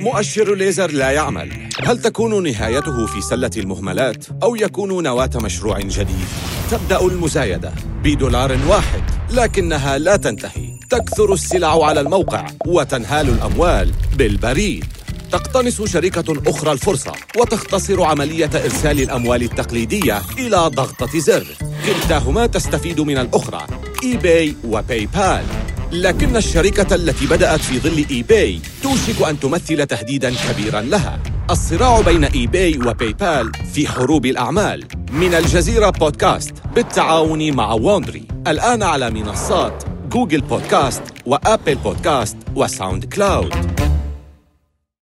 مؤشر ليزر لا يعمل. هل تكون نهايته في سلة المهملات أو يكون نواة مشروع جديد؟ تبدأ المزايدة بدولار واحد لكنها لا تنتهي. تكثر السلع على الموقع وتنهال الأموال بالبريد. تقتنص شركة أخرى الفرصة وتختصر عملية إرسال الأموال التقليدية إلى ضغطة زر. كلتاهما تستفيد من الأخرى إي باي وباي بال لكن الشركة التي بدأت في ظل eBay توشك أن تمثل تهديداً كبيراً لها. الصراع بين eBay و PayPal في حروب الأعمال. من الجزيرة بودكاست بالتعاون مع Wondery الآن على منصات Google Podcasts و Apple Podcasts و SoundCloud